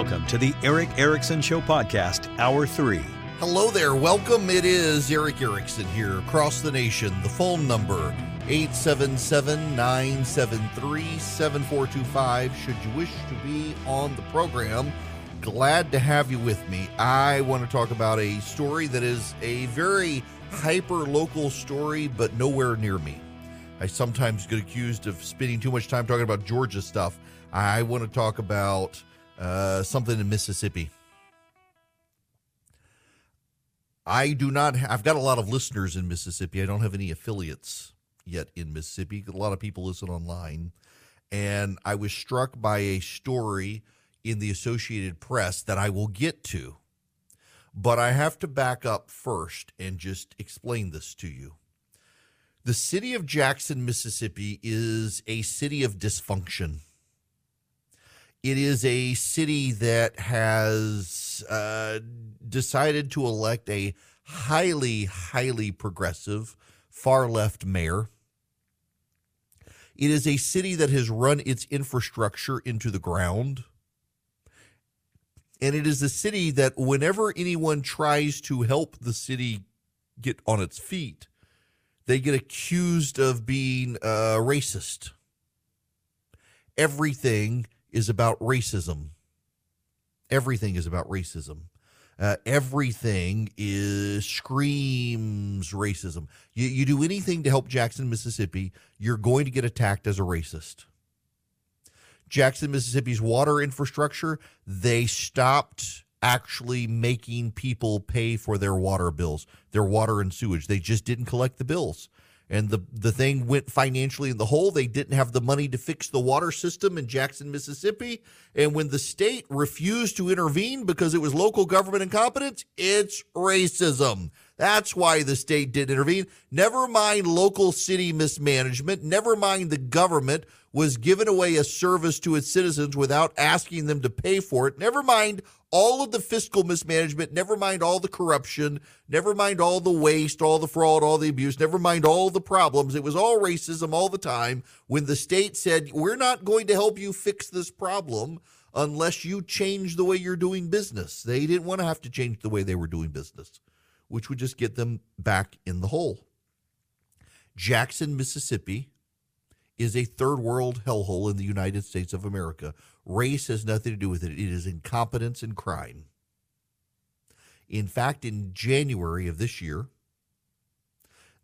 Welcome to the Erick Erickson Show Podcast, Hour 3. Hello there. Welcome. It is Erick Erickson here across the nation. The phone number 877-973-7425 should you wish to be on the program. Glad to have you with me. I want to talk about a story that is a very hyper local story but nowhere near me. I sometimes get accused of spending too much time talking about Georgia stuff. I want to talk about uh, something in Mississippi. I do not. I've got a lot of listeners in Mississippi. I don't have any affiliates yet in Mississippi. A lot of people listen online, and I was struck by a story in the Associated Press that I will get to, but I have to back up first and just explain this to you. The city of Jackson, Mississippi, is a city of dysfunction. It is a city that has uh, decided to elect a highly, highly progressive, far left mayor. It is a city that has run its infrastructure into the ground. And it is a city that, whenever anyone tries to help the city get on its feet, they get accused of being uh, racist. Everything is about racism. Everything is about racism. Uh, everything is screams racism. You, you do anything to help Jackson, Mississippi, you're going to get attacked as a racist. Jackson, Mississippi's water infrastructure, they stopped actually making people pay for their water bills, their water and sewage. They just didn't collect the bills and the the thing went financially in the hole. They didn't have the money to fix the water system in Jackson, Mississippi, and when the state refused to intervene because it was local government incompetence, it's racism. That's why the state didn't intervene. Never mind local city mismanagement. Never mind the government was giving away a service to its citizens without asking them to pay for it. Never mind all of the fiscal mismanagement, never mind all the corruption, never mind all the waste, all the fraud, all the abuse, never mind all the problems. It was all racism all the time when the state said, We're not going to help you fix this problem unless you change the way you're doing business. They didn't want to have to change the way they were doing business, which would just get them back in the hole. Jackson, Mississippi is a third world hellhole in the United States of America. Race has nothing to do with it, it is incompetence and crime. In fact, in January of this year,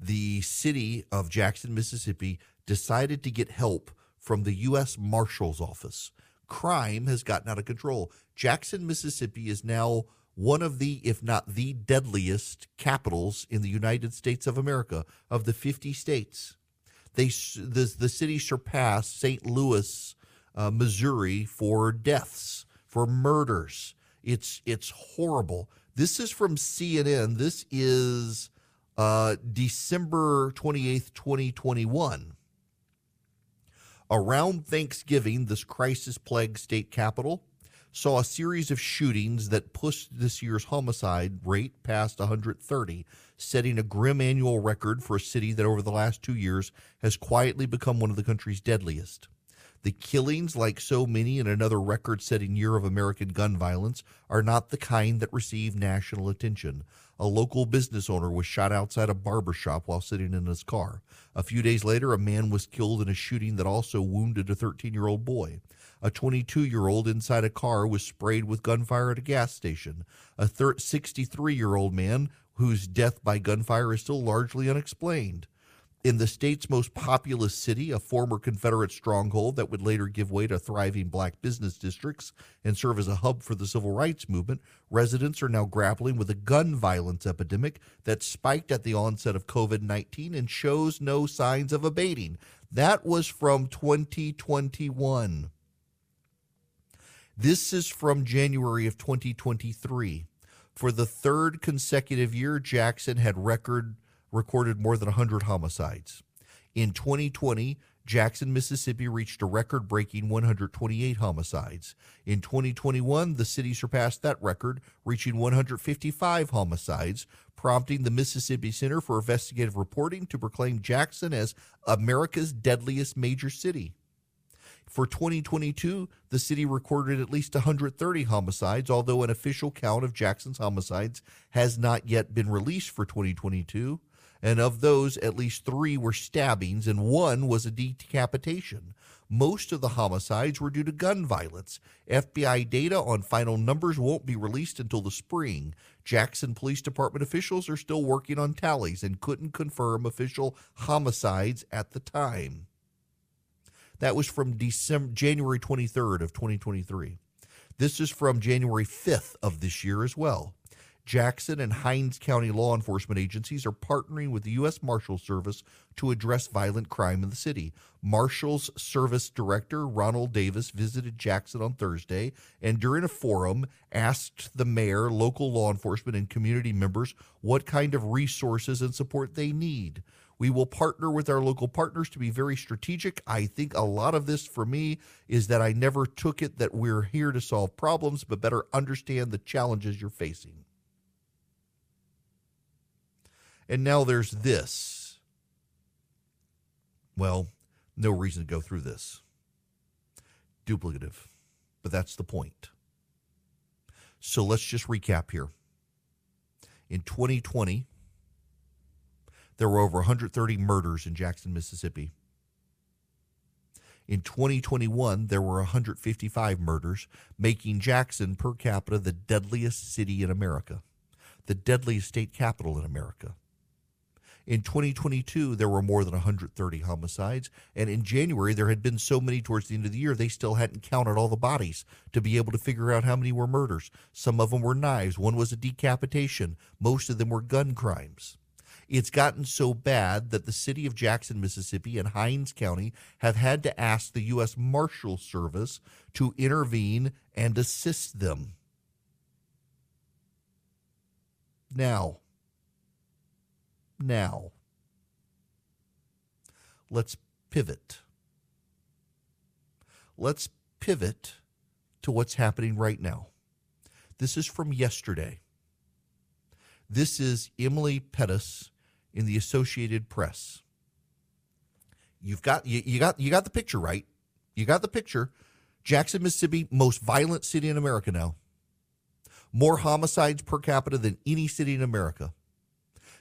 the city of Jackson, Mississippi decided to get help from the U.S. Marshal's Office. Crime has gotten out of control. Jackson, Mississippi is now one of the, if not the deadliest capitals in the United States of America, of the 50 states they the the city surpassed St. Louis, uh, Missouri, for deaths, for murders. It's it's horrible. This is from CNN. This is uh, December twenty eighth, twenty twenty one. Around Thanksgiving, this crisis plagued state capital saw a series of shootings that pushed this year's homicide rate past 130 setting a grim annual record for a city that over the last two years has quietly become one of the country's deadliest. The killings, like so many in another record setting year of American gun violence, are not the kind that receive national attention. A local business owner was shot outside a barber shop while sitting in his car. A few days later, a man was killed in a shooting that also wounded a 13 year old boy. A 22 year old inside a car was sprayed with gunfire at a gas station. A 63 year old man whose death by gunfire is still largely unexplained. In the state's most populous city, a former Confederate stronghold that would later give way to thriving black business districts and serve as a hub for the civil rights movement, residents are now grappling with a gun violence epidemic that spiked at the onset of COVID 19 and shows no signs of abating. That was from 2021. This is from January of 2023. For the third consecutive year, Jackson had record recorded more than 100 homicides. In 2020, Jackson, Mississippi reached a record breaking 128 homicides. In 2021, the city surpassed that record, reaching 155 homicides, prompting the Mississippi Center for Investigative Reporting to proclaim Jackson as America's deadliest major city. For 2022, the city recorded at least 130 homicides, although an official count of Jackson's homicides has not yet been released for 2022. And of those, at least three were stabbings and one was a decapitation. Most of the homicides were due to gun violence. FBI data on final numbers won't be released until the spring. Jackson Police Department officials are still working on tallies and couldn't confirm official homicides at the time. That was from December January 23rd of 2023. This is from January 5th of this year as well. Jackson and Hinds County law enforcement agencies are partnering with the U.S. Marshal Service to address violent crime in the city. Marshals Service Director Ronald Davis visited Jackson on Thursday and during a forum asked the mayor, local law enforcement, and community members what kind of resources and support they need. We will partner with our local partners to be very strategic. I think a lot of this for me is that I never took it that we're here to solve problems, but better understand the challenges you're facing. And now there's this. Well, no reason to go through this. Duplicative. But that's the point. So let's just recap here. In 2020, there were over 130 murders in Jackson, Mississippi. In 2021, there were 155 murders, making Jackson per capita the deadliest city in America, the deadliest state capital in America. In 2022, there were more than 130 homicides. And in January, there had been so many towards the end of the year, they still hadn't counted all the bodies to be able to figure out how many were murders. Some of them were knives, one was a decapitation, most of them were gun crimes. It's gotten so bad that the city of Jackson, Mississippi, and Hinds County have had to ask the U.S. Marshal Service to intervene and assist them. Now, now. Let's pivot. Let's pivot to what's happening right now. This is from yesterday. This is Emily Pettus in the Associated Press. You've got you, you got you got the picture right. You got the picture. Jackson, Mississippi, most violent city in America now. More homicides per capita than any city in America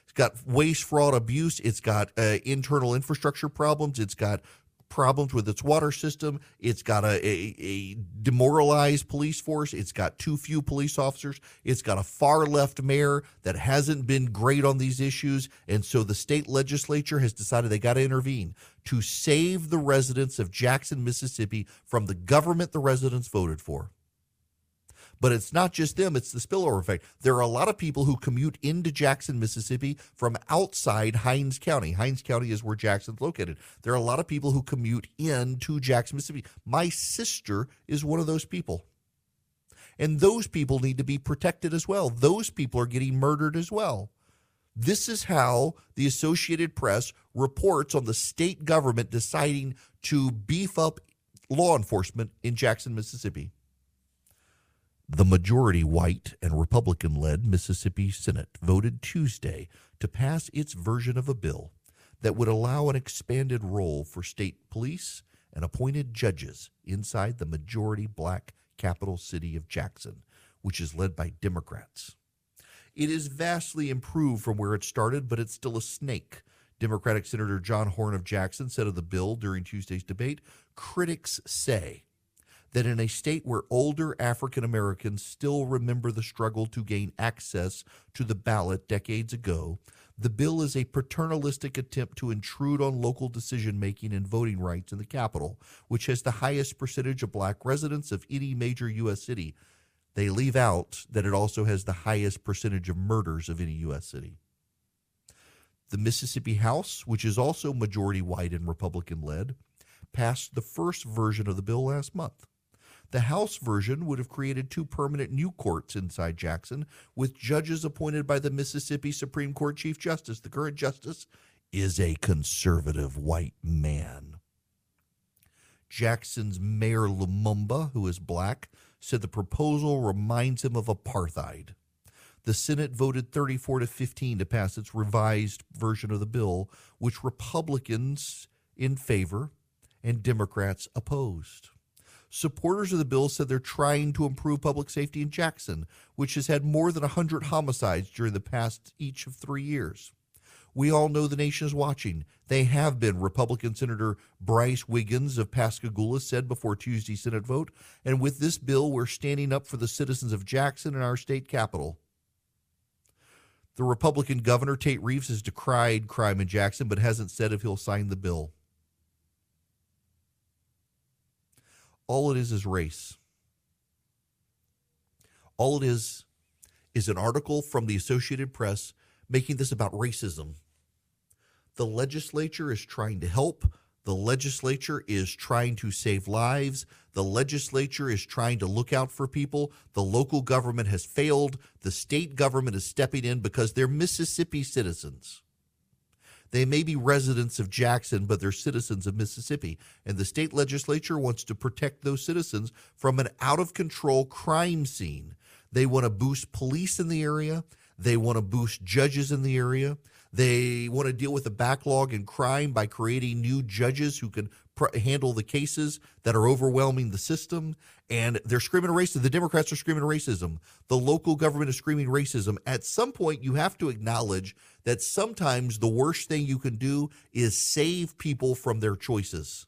It's got waste, fraud, abuse. It's got uh, internal infrastructure problems. It's got problems with its water system. It's got a, a, a, demoralized police force. It's got too few police officers. It's got a far left mayor that hasn't been great on these issues. And so the state legislature has decided they got to intervene to save the residents of Jackson, Mississippi from the government the residents voted for. But it's not just them, it's the spillover effect. There are a lot of people who commute into Jackson, Mississippi from outside Hinds County. Hinds County is where Jackson's located. There are a lot of people who commute into Jackson, Mississippi. My sister is one of those people. And those people need to be protected as well. Those people are getting murdered as well. This is how the Associated Press reports on the state government deciding to beef up law enforcement in Jackson, Mississippi. The majority white and Republican led Mississippi Senate voted Tuesday to pass its version of a bill that would allow an expanded role for state police and appointed judges inside the majority black capital city of Jackson, which is led by Democrats. It is vastly improved from where it started, but it's still a snake. Democratic Senator John Horhn of Jackson said of the bill during Tuesday's debate critics say that in a state where older African Americans still remember the struggle to gain access to the ballot decades ago, the bill is a paternalistic attempt to intrude on local decision making and voting rights in the capital, which has the highest percentage of black residents of any major U.S. city. They leave out that it also has the highest percentage of murders of any U.S. city. The Mississippi House, which is also majority white and Republican led, passed the first version of the bill last month. The House version would have created two permanent new courts inside Jackson with judges appointed by the Mississippi Supreme Court Chief Justice. The current justice is a conservative white man. Jackson's Mayor Lumumba, who is black, said the proposal reminds him of apartheid. The Senate voted 34 to 15 to pass its revised version of the bill, which Republicans in favor and Democrats opposed. Supporters of the bill said they're trying to improve public safety in Jackson, which has had more than 100 homicides during the past each of three years. We all know the nation is watching. They have been, Republican Senator Brice Wiggins of Pascagoula said before Tuesday's Senate vote. And with this bill, we're standing up for the citizens of Jackson and our state capital. The Republican governor, Tate Reeves, has decried crime in Jackson, but hasn't said if he'll sign the bill. All it is is race. All it is is an article from the Associated Press making this about racism. The legislature is trying to help. The legislature is trying to save lives. The legislature is trying to look out for people. The local government has failed. The state government is stepping in because they're Mississippi citizens. They may be residents of Jackson, but they're citizens of Mississippi. And the state legislature wants to protect those citizens from an out of control crime scene. They want to boost police in the area. They want to boost judges in the area. They want to deal with the backlog in crime by creating new judges who can pr- handle the cases that are overwhelming the system. And they're screaming racism. The Democrats are screaming racism. The local government is screaming racism. At some point, you have to acknowledge that sometimes the worst thing you can do is save people from their choices.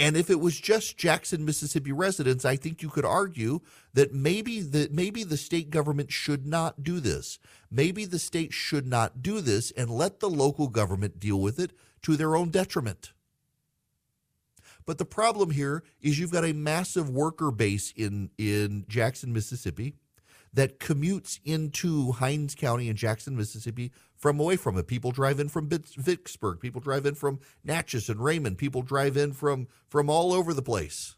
And if it was just Jackson, Mississippi residents, I think you could argue that maybe the maybe the state government should not do this. Maybe the state should not do this and let the local government deal with it to their own detriment. But the problem here is you've got a massive worker base in in Jackson, Mississippi that commutes into Hinds County and Jackson, Mississippi from away from it. People drive in from Vicksburg. People drive in from Natchez and Raymond. People drive in from from all over the place.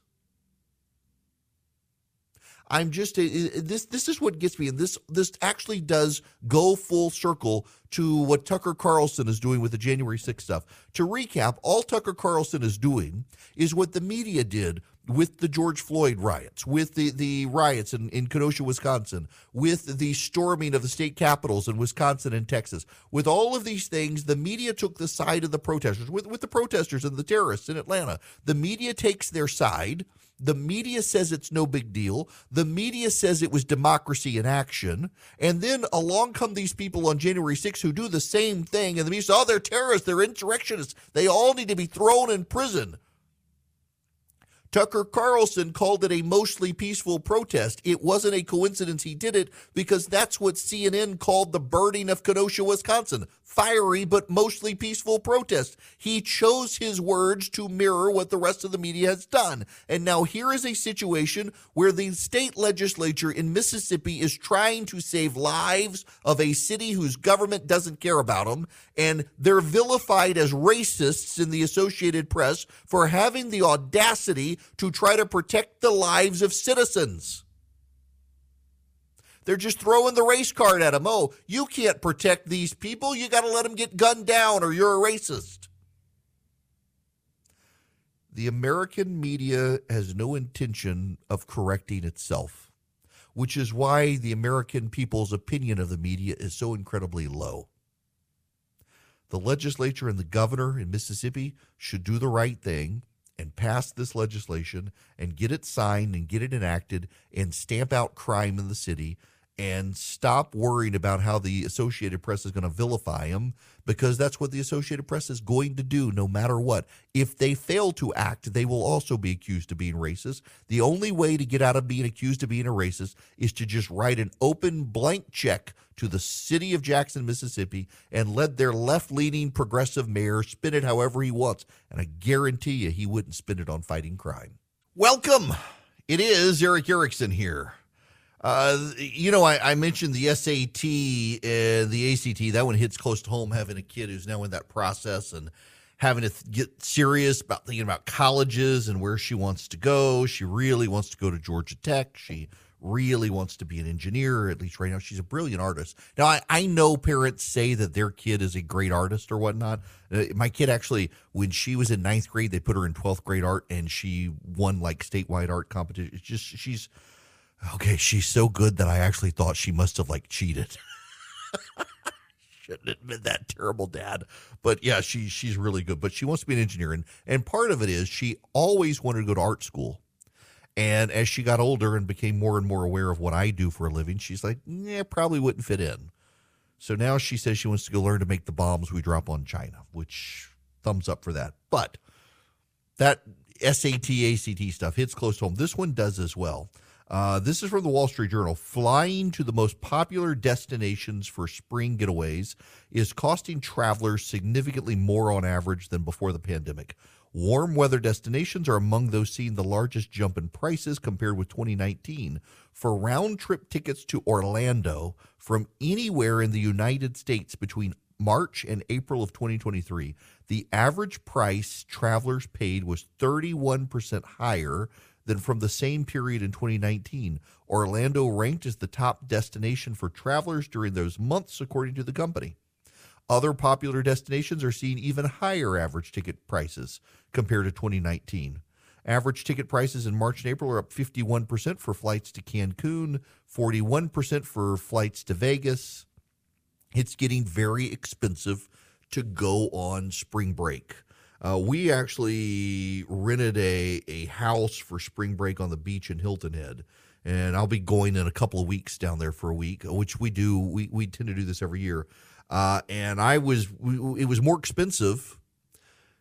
I'm just this this is what gets me and this this actually does go full circle to what Tucker Carlson is doing with the January 6th stuff. To recap, all Tucker Carlson is doing is what the media did with the George Floyd riots, with the, the riots in, in Kenosha, Wisconsin, with the storming of the state capitals in Wisconsin and Texas. With all of these things, the media took the side of the protesters, with, with the protesters and the terrorists in Atlanta. The media takes their side. The media says it's no big deal. The media says it was democracy in action. And then along come these people on January 6th who do the same thing. And the media says, oh, they're terrorists, they're insurrectionists. They all need to be thrown in prison. Tucker Carlson called it a mostly peaceful protest. It wasn't a coincidence he did it because that's what CNN called the burning of Kenosha, Wisconsin. Fiery but mostly peaceful protest. He chose his words to mirror what the rest of the media has done. And now here is a situation where the state legislature in Mississippi is trying to save lives of a city whose government doesn't care about them. And they're vilified as racists in the Associated Press for having the audacity to try to protect the lives of citizens. They're just throwing the race card at them. Oh, you can't protect these people. You got to let them get gunned down or you're a racist. The American media has no intention of correcting itself, which is why the American people's opinion of the media is so incredibly low. The legislature and the governor in Mississippi should do the right thing and pass this legislation and get it signed and get it enacted and stamp out crime in the city and stop worrying about how the Associated Press is going to vilify them because that's what the Associated Press is going to do no matter what. If they fail to act, they will also be accused of being racist. The only way to get out of being accused of being a racist is to just write an open blank check to the city of Jackson, Mississippi, and let their left leaning progressive mayor spin it however he wants. And I guarantee you he wouldn't spend it on fighting crime. Welcome. It is Erick Erickson here. Uh, you know, I, I, mentioned the SAT and the ACT. That one hits close to home. Having a kid who's now in that process and having to th- get serious about thinking about colleges and where she wants to go. She really wants to go to Georgia Tech. She really wants to be an engineer. At least right now, she's a brilliant artist. Now, I, I know parents say that their kid is a great artist or whatnot. Uh, my kid actually, when she was in ninth grade, they put her in twelfth grade art, and she won like statewide art competition. It's just she's okay, she's so good that I actually thought she must have like cheated. shouldn't admit that terrible dad. But yeah, she she's really good. But she wants to be an engineer, and and part of it is she always wanted to go to art school. And as she got older and became more and more aware of what I do for a living, she's like, yeah, probably wouldn't fit in. So now she says she wants to go learn to make the bombs we drop on China, which thumbs up for that. But that SAT, ACT stuff hits close to home. This one does as well. Uh, this is from the Wall Street Journal. Flying to the most popular destinations for spring getaways is costing travelers significantly more on average than before the pandemic. Warm weather destinations are among those seeing the largest jump in prices compared with 2019. For round trip tickets to Orlando from anywhere in the United States between March and April of 2023, the average price travelers paid was 31% higher than from the same period in 2019. Orlando ranked as the top destination for travelers during those months, according to the company. Other popular destinations are seeing even higher average ticket prices compared to 2019. Average ticket prices in March and April are up 51% for flights to Cancun, 41% for flights to Vegas. It's getting very expensive to go on spring break. Uh, we actually rented a, a house for spring break on the beach in Hilton Head. And I'll be going in a couple of weeks down there for a week, which we do. We, we tend to do this every year. Uh, and I was, it was more expensive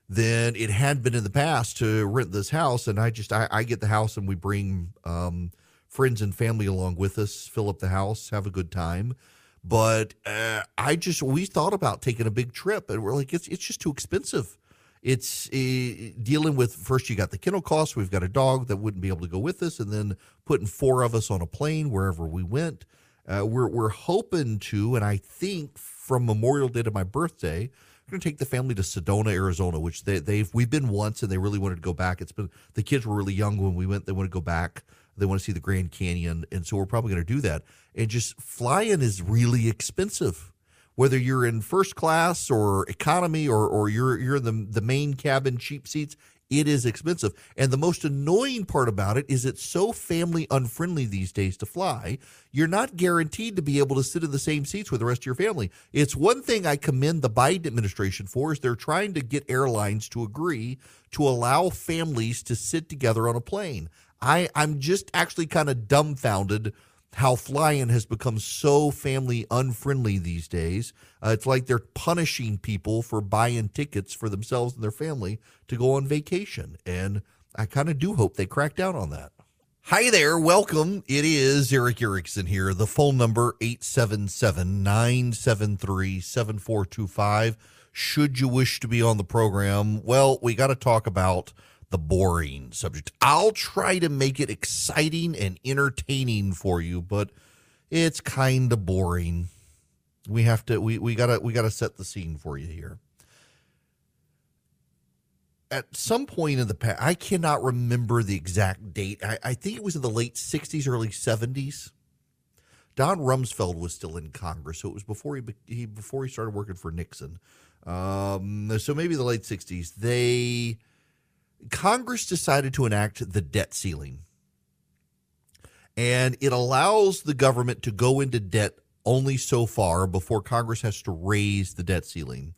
than it had been in the past to rent this house. And I just, I, I get the house and we bring um, friends and family along with us, fill up the house, have a good time. But uh, I just, we thought about taking a big trip and we're like, it's, it's just too expensive it's uh, dealing with first you got the kennel costs we've got a dog that wouldn't be able to go with us and then putting four of us on a plane wherever we went. Uh, we're, we're hoping to and i think from memorial day to my birthday we're going to take the family to sedona arizona which they, they've we've been once and they really wanted to go back. It's been the kids were really young when we went they want to go back. They want to see the grand canyon and so we're probably going to do that. And just flying is really expensive whether you're in first class or economy or, or you're you're in the, the main cabin cheap seats it is expensive. And the most annoying part about it is it's so family unfriendly these days to fly you're not guaranteed to be able to sit in the same seats with the rest of your family. It's one thing i commend the biden administration for is they're trying to get airlines to agree to allow families to sit together on a plane. I i'm just actually kind of dumbfounded how flying has become so family unfriendly these days. Uh, it's like they're punishing people for buying tickets for themselves and their family to go on vacation. And I kind of do hope they crack down on that. Hi there, welcome. It is Erick Erickson here. The phone number 877-973-7425. Should you wish to be on the program, well, we got to talk about the boring subject. I'll try to make it exciting and entertaining for you, but it's kind of boring. We have to we we got to we got to set the scene for you here. At some point in the past, I cannot remember the exact date. I, I think it was in the late 60s, early 70s. Don Rumsfeld was still in Congress, so it was before he, he before he started working for Nixon. Um, so maybe the late 60s. They Congress decided to enact the debt ceiling. And it allows the government to go into debt only so far before Congress has to raise the debt ceiling.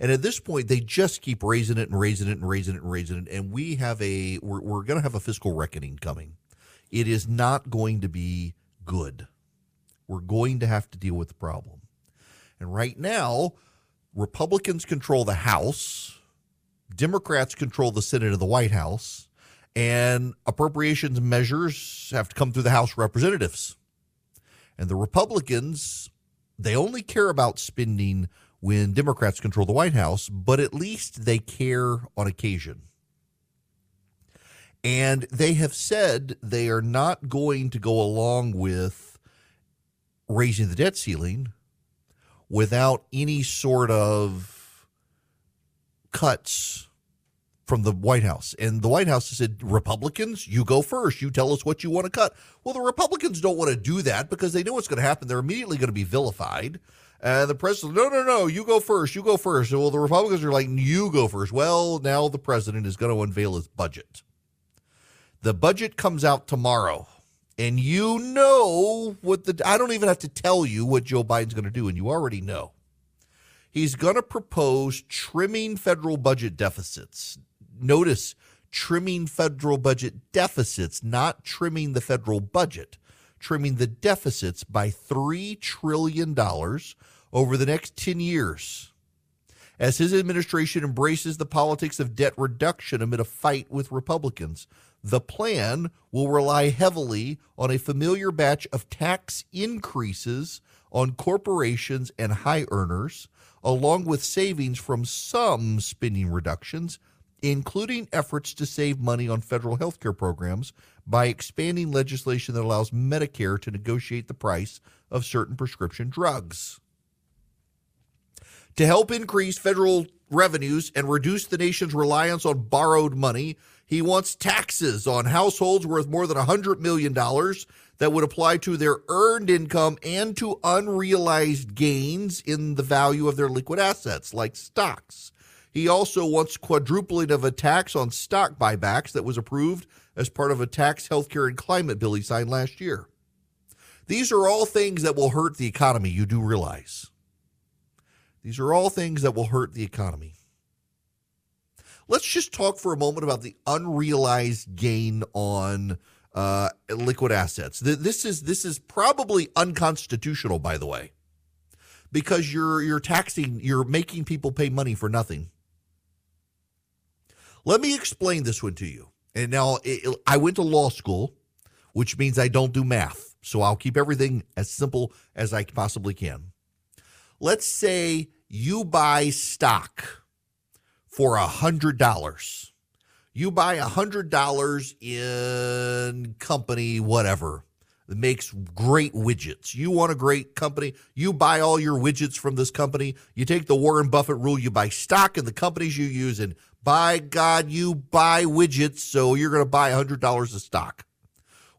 And at this point, they just keep raising it and raising it and raising it and raising it. And we have a, we're, we're going to have a fiscal reckoning coming. It is not going to be good. We're going to have to deal with the problem. And right now, Republicans control the House Democrats control the Senate and the White House, and appropriations measures have to come through the House representatives. And the Republicans, they only care about spending when Democrats control the White House, but at least they care on occasion. And they have said they are not going to go along with raising the debt ceiling without any sort of cuts from the White House. And the White House said, Republicans, you go first. You tell us what you want to cut. Well, the Republicans don't want to do that because they know what's going to happen. They're immediately going to be vilified. And the president, no, no, no, you go first. You go first. Well, the Republicans are like, you go first. Well, now the president is going to unveil his budget. The budget comes out tomorrow. And you know what the, I don't even have to tell you what Joe Biden's going to do. And you already know. He's going to propose trimming federal budget deficits. Notice trimming federal budget deficits, not trimming the federal budget, trimming the deficits by $3 trillion over the next 10 years. As his administration embraces the politics of debt reduction amid a fight with Republicans, the plan will rely heavily on a familiar batch of tax increases on corporations and high earners, along with savings from some spending reductions, including efforts to save money on federal health care programs by expanding legislation that allows Medicare to negotiate the price of certain prescription drugs. To help increase federal revenues and reduce the nation's reliance on borrowed money, he wants taxes on households worth more than $100 million that would apply to their earned income and to unrealized gains in the value of their liquid assets, like stocks. He also wants quadrupling of a tax on stock buybacks that was approved as part of a tax, healthcare, and climate bill he signed last year. These are all things that will hurt the economy, you do realize. These are all things that will hurt the economy. Let's just talk for a moment about the unrealized gain on uh, liquid assets. This is this is probably unconstitutional, by the way, because you're you're taxing, you're making people pay money for nothing. Let me explain this one to you. And now it, I went to law school, which means I don't do math, so I'll keep everything as simple as I possibly can. Let's say you buy stock for a hundred dollars. You buy a hundred dollars in company, whatever, that makes great widgets. You want a great company, you buy all your widgets from this company. You take the Warren Buffett rule, you buy stock in the companies you use, and by God, you buy widgets, so you're going to buy a hundred dollars of stock.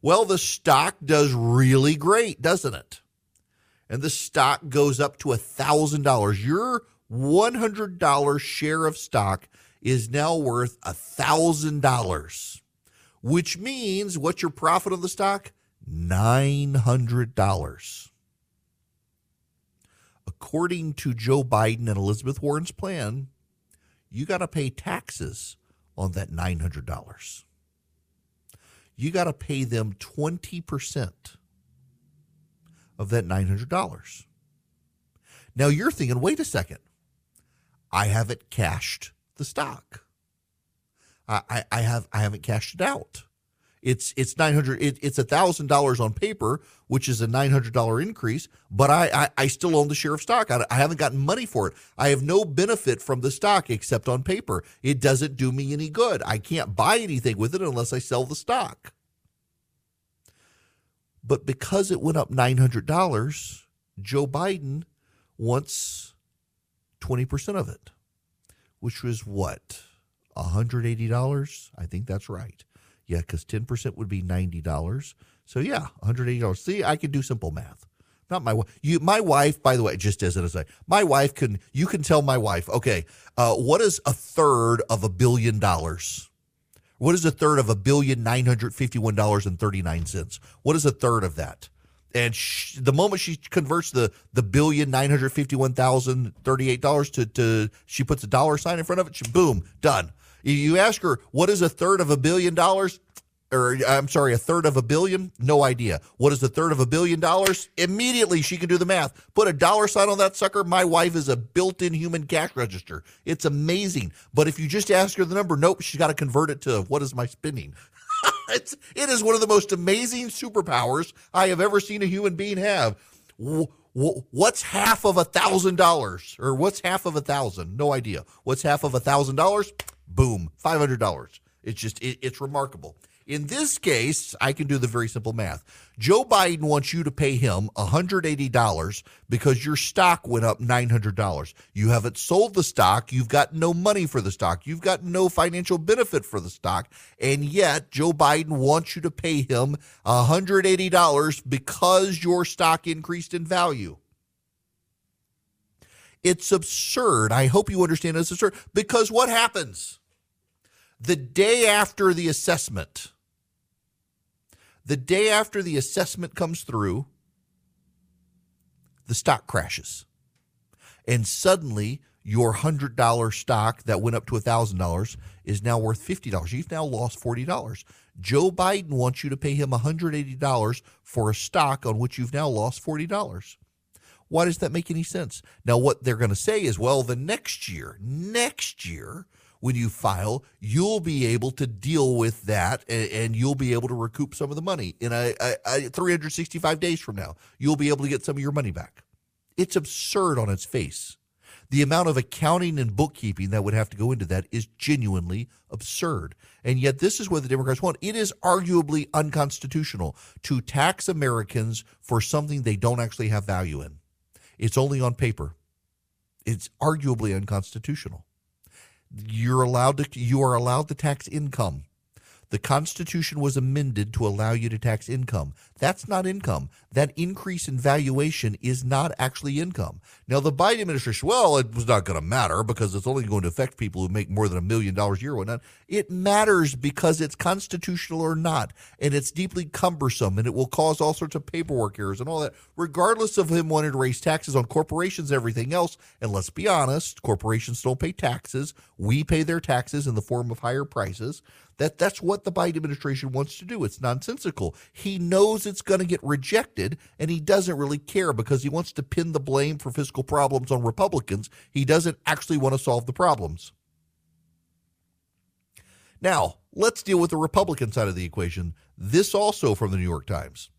Well, the stock does really great, doesn't it? And the stock goes up to a thousand dollars. Your $100 share of stock is now worth a $1,000, which means what's your profit on the stock? $900. According to Joe Biden and Elizabeth Warren's plan, you got to pay taxes on that $900. You got to pay them 20% of that $900. Now you're thinking, wait a second. I have it cashed the stock. I, I, have I haven't cashed it out. It's it's nine hundred. It, it's thousand dollars on paper, which is a nine hundred dollar increase. But I, I, I still own the share of stock. I, I haven't gotten money for it. I have no benefit from the stock except on paper. It doesn't do me any good. I can't buy anything with it unless I sell the stock. But because it went up nine hundred dollars, Joe Biden wants 20% of it, which was what? $180? I think that's right. Yeah, because 10% would be $90. So yeah, $180. See, I can do simple math. Not my wife. You, my wife, by the way, just as an aside, my wife can. You can tell my wife, okay, uh, what is a third of a billion dollars? What is a third of a billion nine hundred fifty-one dollars and thirty-nine cents? What is a third of that? And she, the moment she converts the the billion nine hundred fifty one thousand thirty eight dollars to to she puts a dollar sign in front of it, she, boom, done. You ask her what is a third of a billion dollars, or I'm sorry, a third of a billion? No idea. What is a third of a billion dollars? Immediately she can do the math. Put a dollar sign on that sucker. My wife is a built in human cash register. It's amazing. But if you just ask her the number, nope, she's got to convert it to what is my spending. it's, it is one of the most amazing superpowers I have ever seen a human being have. What's half of a thousand dollars, or what's half of a thousand? No idea. What's half of a thousand dollars? Boom, five hundred dollars. It's just it, it's remarkable. In this case, I can do the very simple math. Joe Biden wants you to pay him $180 because your stock went up $900. You haven't sold the stock. You've got no money for the stock. You've got no financial benefit for the stock. And yet, Joe Biden wants you to pay him $180 because your stock increased in value. It's absurd. I hope you understand it's absurd because what happens? The day after the assessment, the day after the assessment comes through, the stock crashes. and suddenly your $100 stock that went up to $1,000 is now worth $50. You've now lost $40. Joe Biden wants you to pay him $180 for a stock on which you've now lost $40. Why does that make any sense? Now, what they're going to say is, well, the next year, next year, when you file, you'll be able to deal with that and, and you'll be able to recoup some of the money in a, a, a 365 days from now. You'll be able to get some of your money back. It's absurd on its face. The amount of accounting and bookkeeping that would have to go into that is genuinely absurd. And yet, this is what the Democrats want. It is arguably unconstitutional to tax Americans for something they don't actually have value in. It's only on paper. It's arguably unconstitutional. You're allowed to you are allowed to tax income. The Constitution was amended to allow you to tax income. That's not income. That increase in valuation is not actually income. Now, the Biden administration, well, it was not going to matter because it's only going to affect people who make more than a million dollars a year. Whatnot. It matters because it's constitutional or not, and it's deeply cumbersome, and it will cause all sorts of paperwork errors and all that, regardless of him wanting to raise taxes on corporations and everything else. And let's be honest, corporations don't pay taxes. We pay their taxes in the form of higher prices. That that's what the Biden administration wants to do. It's nonsensical. He knows it's going to get rejected and he doesn't really care because he wants to pin the blame for fiscal problems on Republicans. He doesn't actually want to solve the problems. Now, let's deal with the Republican side of the equation. This also from the New York Times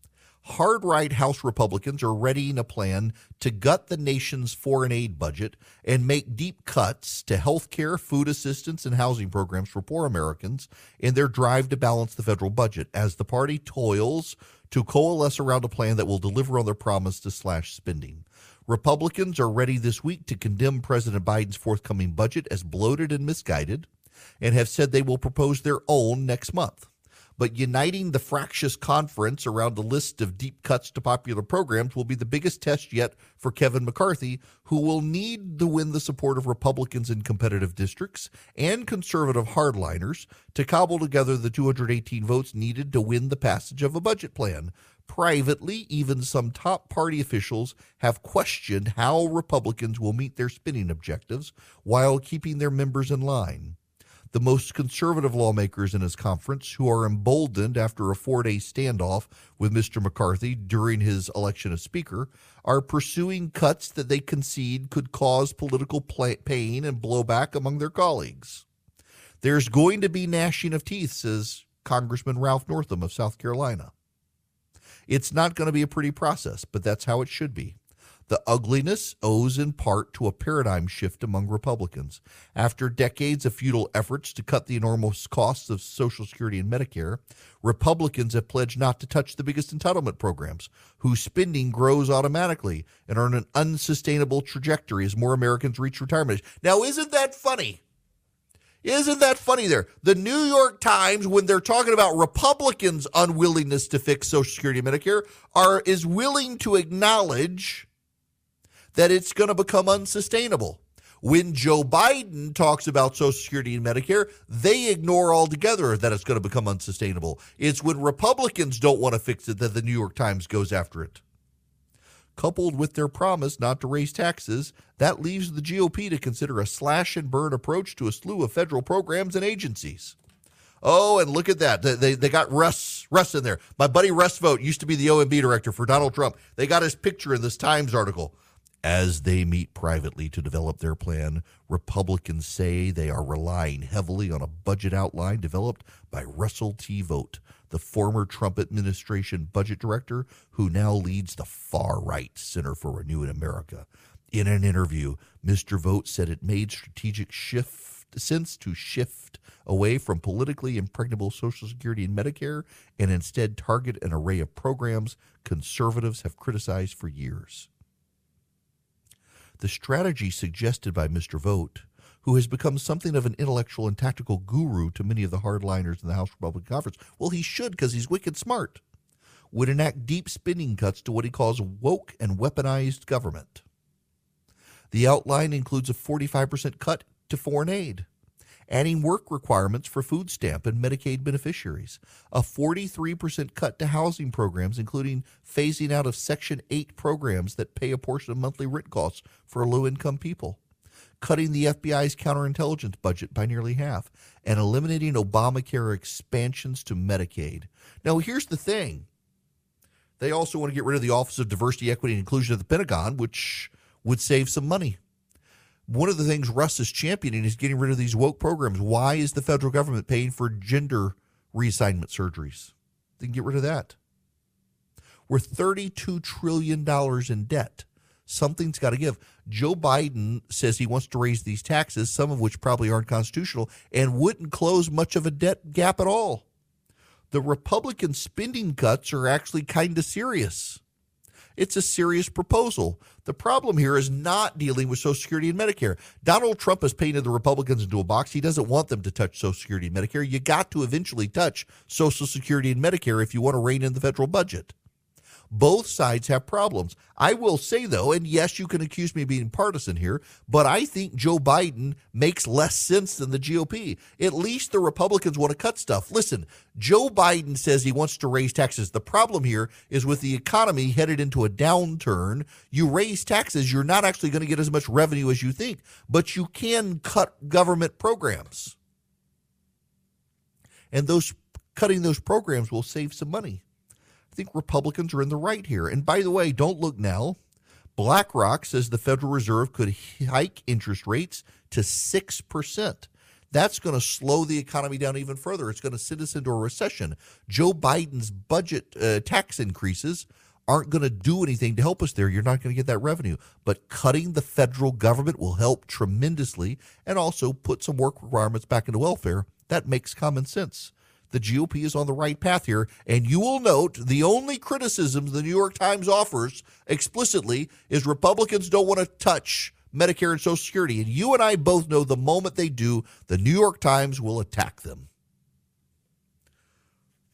hard right House Republicans are readying a plan to gut the nation's foreign aid budget and make deep cuts to health care, food assistance, and housing programs for poor Americans in their drive to balance the federal budget as the party toils to coalesce around a plan that will deliver on their promise to slash spending. Republicans are ready this week to condemn President Biden's forthcoming budget as bloated and misguided and have said they will propose their own next month but uniting the fractious conference around a list of deep cuts to popular programs will be the biggest test yet for Kevin McCarthy, who will need to win the support of Republicans in competitive districts and conservative hardliners to cobble together the 218 votes needed to win the passage of a budget plan. Privately, even some top party officials have questioned how Republicans will meet their spending objectives while keeping their members in line. The most conservative lawmakers in his conference, who are emboldened after a four day standoff with Mr. McCarthy during his election as Speaker, are pursuing cuts that they concede could cause political pain and blowback among their colleagues. There's going to be gnashing of teeth, says Congressman Ralph Norman of South Carolina. It's not going to be a pretty process, but that's how it should be. The ugliness owes in part to a paradigm shift among Republicans. After decades of futile efforts to cut the enormous costs of Social Security and Medicare, Republicans have pledged not to touch the biggest entitlement programs, whose spending grows automatically and are on an unsustainable trajectory as more Americans reach retirement age. Now, isn't that funny? Isn't that funny there? The New York Times, when they're talking about Republicans' unwillingness to fix Social Security and Medicare, are is willing to acknowledge that it's going to become unsustainable. When Joe Biden talks about Social Security and Medicare, they ignore altogether that it's going to become unsustainable. It's when Republicans don't want to fix it that the New York Times goes after it. Coupled with their promise not to raise taxes, that leaves the GOP to consider a slash and burn approach to a slew of federal programs and agencies. Oh, and look at that. They, they got Russ Russ in there. My buddy Russ Vought used to be the OMB director for Donald Trump. They got his picture in this Times article. As they meet privately to develop their plan, Republicans say they are relying heavily on a budget outline developed by Russell T. Vought, the former Trump administration budget director who now leads the far right Center for Renewing America. In an interview, Mr. Vought said it made strategic shift sense to shift away from politically impregnable Social Security and Medicare and instead target an array of programs conservatives have criticized for years the strategy suggested by Mr. Vought, who has become something of an intellectual and tactical guru to many of the hardliners in the House Republican Conference, well, he should because he's wicked smart, would enact deep spending cuts to what he calls woke and weaponized government. The outline includes a 45% cut to foreign aid adding work requirements for food stamp and Medicaid beneficiaries, a 43% cut to housing programs, including phasing out of Section 8 programs that pay a portion of monthly rent costs for low income people, cutting the FBI's counterintelligence budget by nearly half, and eliminating Obamacare expansions to Medicaid. Now, here's the thing. They also want to get rid of the Office of Diversity, Equity, and Inclusion at the Pentagon, which would save some money one of the things Russ is championing is getting rid of these woke programs. Why is the federal government paying for gender reassignment surgeries? They can get rid of that. We're $32 trillion in debt. Something's got to give. Joe Biden says he wants to raise these taxes, some of which probably aren't constitutional, and wouldn't close much of a debt gap at all. The Republican spending cuts are actually kind of serious. It's a serious proposal. The problem here is not dealing with Social Security and Medicare. Donald Trump has painted the Republicans into a box. He doesn't want them to touch Social Security and Medicare. You got to eventually touch Social Security and Medicare if you want to rein in the federal budget. Both sides have problems. I will say, though, and yes, you can accuse me of being partisan here, but I think Joe Biden makes less sense than the GOP. At least the Republicans want to cut stuff. Listen, Joe Biden says he wants to raise taxes. The problem here is with the economy headed into a downturn, you raise taxes, you're not actually going to get as much revenue as you think, but you can cut government programs. And those cutting those programs will save some money. Think Republicans are in the right here. And by the way, don't look now. BlackRock says the Federal Reserve could hike interest rates to 6%. That's going to slow the economy down even further. It's going to send us into a recession. Joe Biden's budget uh, tax increases aren't going to do anything to help us there. You're not going to get that revenue. But cutting the federal government will help tremendously and also put some work requirements back into welfare. That makes common sense the GOP is on the right path here. And you will note the only criticism the New York Times offers explicitly is Republicans don't want to touch Medicare and Social Security. And you and I both know the moment they do, the New York Times will attack them.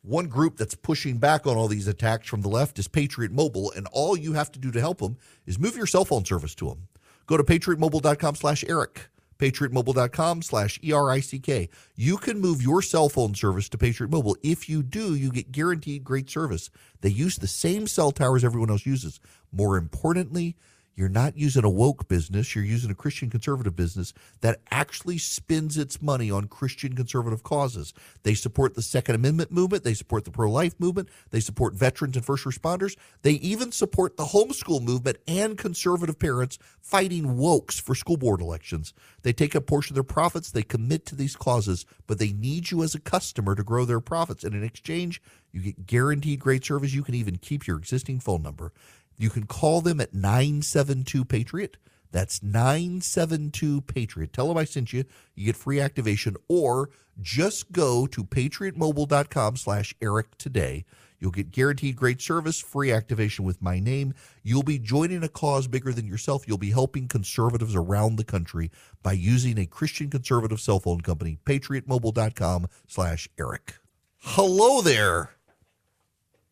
One group that's pushing back on all these attacks from the left is Patriot Mobile, and all you have to do to help them is move your cell phone service to them. Go to patriotmobile.com slash Erick patriotmobile.com slash E-R-I-C-K. You can move your cell phone service to Patriot Mobile. If you do, you get guaranteed great service. They use the same cell towers everyone else uses. More importantly, you're not using a woke business, you're using a Christian conservative business that actually spends its money on Christian conservative causes. They support the Second Amendment movement, they support the pro life movement, they support veterans and first responders, they even support the homeschool movement and conservative parents fighting wokes for school board elections. They take a portion of their profits, they commit to these causes, but they need you as a customer to grow their profits. And in exchange, you get guaranteed great service. You can even keep your existing phone number. You can call them at 972 Patriot. That's 972 Patriot. Tell them I sent you. You get free activation or just go to patriotmobile.com slash Erick today. You'll get guaranteed great service, free activation with my name. You'll be joining a cause bigger than yourself. You'll be helping conservatives around the country by using a Christian conservative cell phone company, patriotmobile.com slash Erick. Hello there.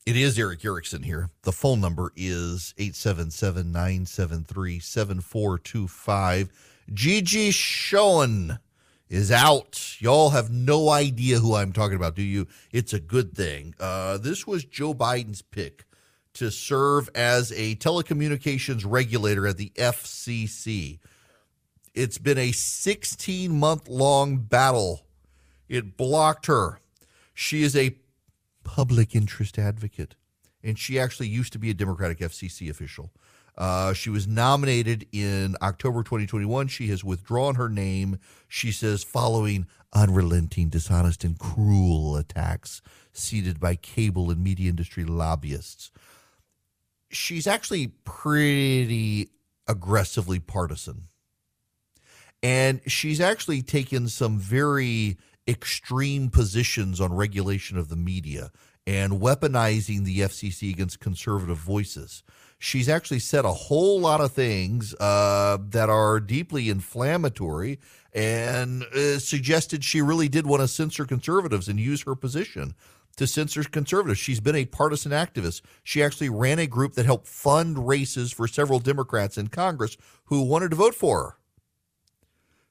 It is Erick Erickson here. The phone number is 877 973 7425. Gigi Sohn is out. Y'all have no idea who I'm talking about, do you? It's a good thing. Uh, this was Joe Biden's pick to serve as a telecommunications regulator at the FCC. It's been a 16 month long battle. It blocked her. She is a public interest advocate. And she actually used to be a Democratic FCC official. Uh, she was nominated in October 2021. She has withdrawn her name. She says, following unrelenting, dishonest, and cruel attacks seeded by cable and media industry lobbyists. She's actually pretty aggressively partisan. And she's actually taken some very extreme positions on regulation of the media and weaponizing the FCC against conservative voices. She's actually said a whole lot of things uh, that are deeply inflammatory and uh, suggested she really did want to censor conservatives and use her position to censor conservatives. She's been a partisan activist. She actually ran a group that helped fund races for several Democrats in Congress who wanted to vote for her.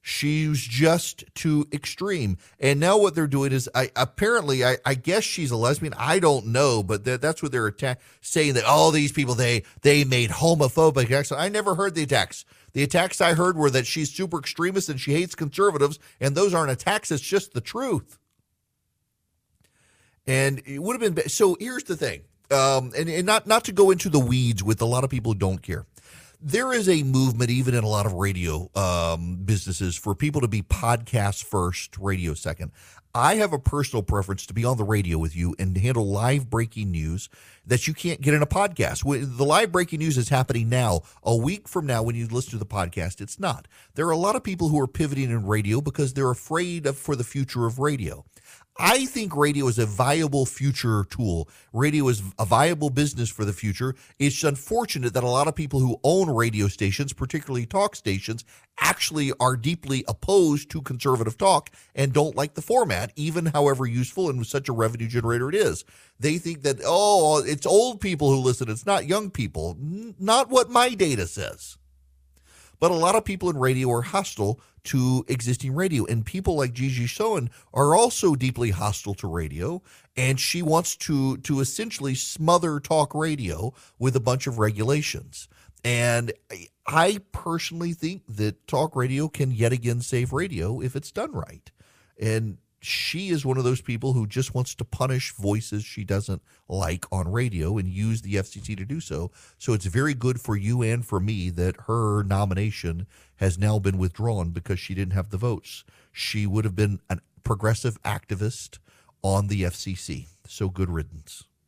She's just too extreme. And now what they're doing is, I apparently, I, I guess she's a lesbian. I don't know, but that, that's what they're attack, saying that all these people they they made homophobic attacks. I never heard the attacks. The attacks I heard were that she's super extremist and she hates conservatives, and those aren't attacks. It's just the truth. And it would have been so. Here's the thing, um, and, and not not to go into the weeds with a lot of people who don't care there is a movement, even in a lot of radio um, businesses, for people to be podcast first, radio second. I have a personal preference to be on the radio with you and handle live breaking news that you can't get in a podcast. The live breaking news is happening now. A week from now, when you listen to the podcast, it's not. There are a lot of people who are pivoting in radio because they're afraid of for the future of radio. I think radio is a viable future tool. Radio is a viable business for the future. It's unfortunate that a lot of people who own radio stations, particularly talk stations, actually are deeply opposed to conservative talk and don't like the format, even however useful and such a revenue generator it is. They think that, oh, it's old people who listen, it's not young people. Not what my data says. But a lot of people in radio are hostile to existing radio. And people like Gigi Sohn are also deeply hostile to radio. And she wants to to essentially smother talk radio with a bunch of regulations. And I personally think that talk radio can yet again save radio if it's done right. And she is one of those people who just wants to punish voices she doesn't like on radio and use the FCC to do so. So it's very good for you and for me that her nomination has now been withdrawn because she didn't have the votes. She would have been a progressive activist on the FCC. So good riddance.